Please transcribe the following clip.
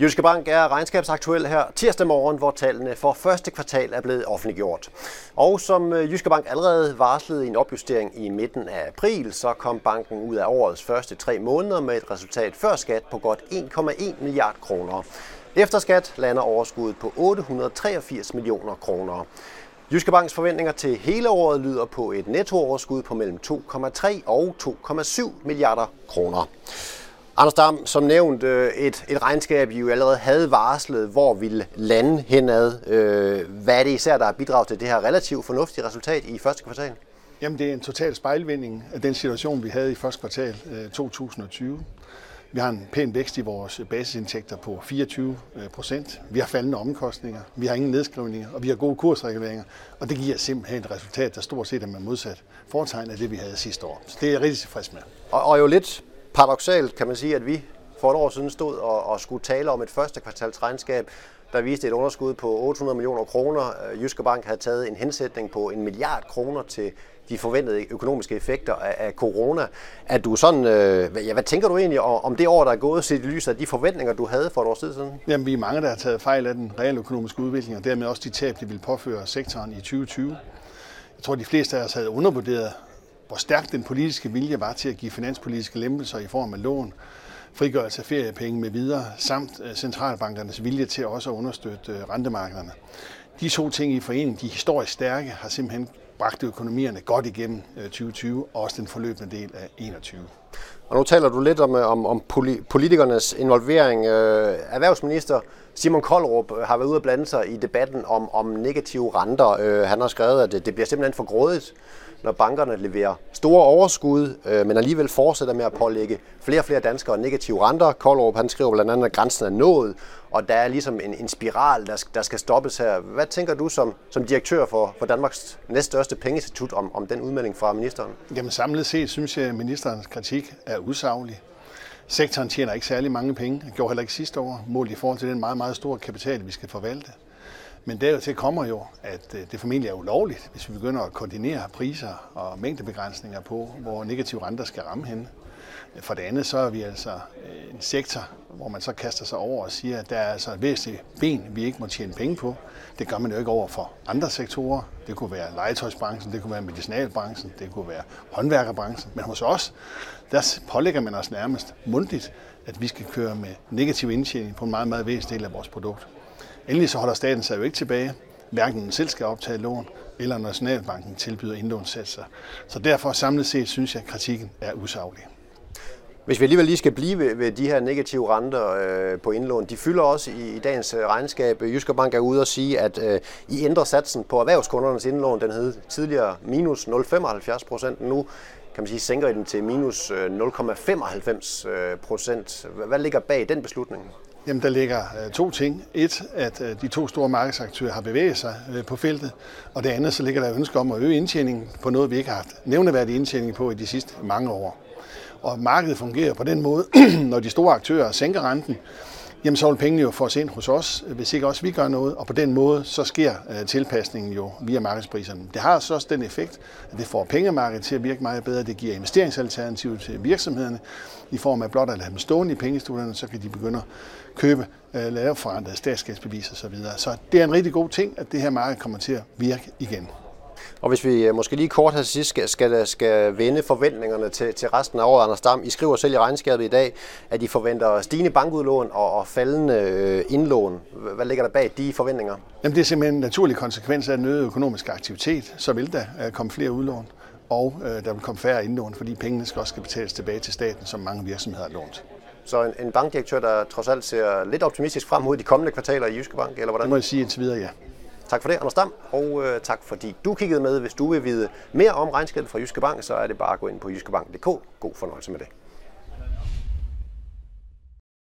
Jyske Bank er regnskabsaktuel her tirsdag morgen, hvor tallene for første kvartal er blevet offentliggjort. Og som øh, Jyske Bank allerede varslede i en opjustering i midten af april, så kom banken ud af årets første tre måneder med et resultat før skat på godt 1,1 milliard kroner. Efter skat lander overskuddet på 883 millioner kroner. Jyske Banks forventninger til hele året lyder på et nettooverskud på mellem 2,3 og 2,7 milliarder kroner. Anders Dam, som nævnt, øh, et, et regnskab, I jo allerede havde varslet, hvor ville lande henad. Øh, hvad er det især, der har bidraget til det her relativt fornuftige resultat i første kvartal? Jamen, det er en total spejlvinding af den situation, vi havde i første kvartal 2020. Øh, vi har en pæn vækst i vores basisindtægter på 24 procent. Vi har faldende omkostninger, vi har ingen nedskrivninger, og vi har gode kursreguleringer. Og det giver simpelthen et resultat, der stort set er med modsat foretegn af det, vi havde sidste år. Så det er jeg rigtig tilfreds med. Og, og jo lidt paradoxalt kan man sige, at vi for et år siden stod og, og skulle tale om et første kvartals regnskab, der viste et underskud på 800 millioner kroner. Øh, Jyske Bank havde taget en hensætning på en milliard kroner til de forventede økonomiske effekter af, af corona. Er du sådan, øh, ja, hvad tænker du egentlig om det år, der er gået, set i lyset af de forventninger, du havde for et år siden? Jamen, vi er mange, der har taget fejl af den reelle økonomiske udvikling, og dermed også de tab, det ville påføre sektoren i 2020. Jeg tror, de fleste af os havde undervurderet hvor stærk den politiske vilje var til at give finanspolitiske lempelser i form af lån, frigørelse af feriepenge med videre, samt øh, centralbankernes vilje til også at understøtte øh, rentemarkederne. De to ting i forening, de historisk stærke, har simpelthen bragt økonomierne godt igennem øh, 2020 og også den forløbende del af 2021. Og nu taler du lidt om, om, om politikernes involvering. Erhvervsminister Simon Koldrup øh, har været ude at blande sig i debatten om, om negative renter. Øh, han har skrevet, at det bliver simpelthen for grådigt, når bankerne leverer store overskud, øh, men alligevel fortsætter med at pålægge flere og flere danskere negative renter. Koldrup han skriver blandt andet, at grænsen er nået, og der er ligesom en, en spiral, der, der skal stoppes her. Hvad tænker du som, som direktør for, for Danmarks næststørste pengeinstitut om, om den udmelding fra ministeren? Jamen samlet set synes jeg, at ministerens kritik er usaglig. Sektoren tjener ikke særlig mange penge. Det gjorde heller ikke sidste år, målt i forhold til den meget, meget store kapital, vi skal forvalte. Men dertil kommer jo, at øh, det formentlig er ulovligt, hvis vi begynder at koordinere priser og mængdebegrænsninger på, hvor negative renter skal ramme henne. For det andet så er vi altså øh, en sektor, hvor man så kaster sig over og siger, at der er altså et væsentligt ben, vi ikke må tjene penge på. Det gør man jo ikke over for andre sektorer. Det kunne være legetøjsbranchen, det kunne være medicinalbranchen, det kunne være håndværkerbranchen. Men hos os, der pålægger man os nærmest mundtligt, at vi skal køre med negativ indtjening på en meget, meget væsentlig del af vores produkt. Endelig så holder staten sig jo ikke tilbage, hverken selv skal optage lån, eller Nationalbanken tilbyder indlånssatser. Så derfor samlet set synes jeg, at kritikken er usaglig. Hvis vi alligevel lige skal blive ved, ved de her negative renter øh, på indlån, de fylder også i, i dagens øh, regnskab. Jyske Bank er ude og sige, at øh, I ændrer satsen på erhvervskundernes indlån. Den hed tidligere minus 0,75 procent. Nu kan man sige, sænker I den til minus øh, 0,95 øh, procent. Hvad ligger bag den beslutning? Jamen, der ligger to ting. Et, at de to store markedsaktører har bevæget sig på feltet, og det andet, så ligger der ønske om at øge indtjeningen på noget, vi ikke har haft nævneværdig indtjening på i de sidste mange år. Og markedet fungerer på den måde, når de store aktører sænker renten, jamen så vil pengene jo fås ind hos os, hvis ikke også vi gør noget, og på den måde så sker øh, tilpasningen jo via markedspriserne. Det har så også den effekt, at det får pengemarkedet til at virke meget bedre, det giver investeringsalternativer til virksomhederne, i form af blot at lade dem stående i pengestudierne, så kan de begynde at købe øh, lave forandrede statsgældsbevis osv. Så, videre. så det er en rigtig god ting, at det her marked kommer til at virke igen. Og hvis vi øh, måske lige kort her til sidst skal, skal, skal vende forventningerne til, til resten af året, Anders Dam, I skriver selv i regnskabet i dag, at I forventer stigende bankudlån og, og faldende øh, indlån. Hvad ligger der bag de forventninger? Jamen, det er simpelthen en naturlig konsekvens af den øgede økonomiske aktivitet. Så vil der øh, komme flere udlån, og der vil komme færre indlån, fordi pengene skal også skal betales tilbage til staten, som mange virksomheder har lånt. Så en, en bankdirektør, der trods alt ser lidt optimistisk frem mod de kommende kvartaler i Jyske Bank, eller hvordan? Det må jeg sige indtil videre, ja. Tak for det, Anders Dam, og øh, tak fordi du kiggede med. Hvis du vil vide mere om regnskabet fra Jyske Bank, så er det bare at gå ind på jyskebank.dk. God fornøjelse med det.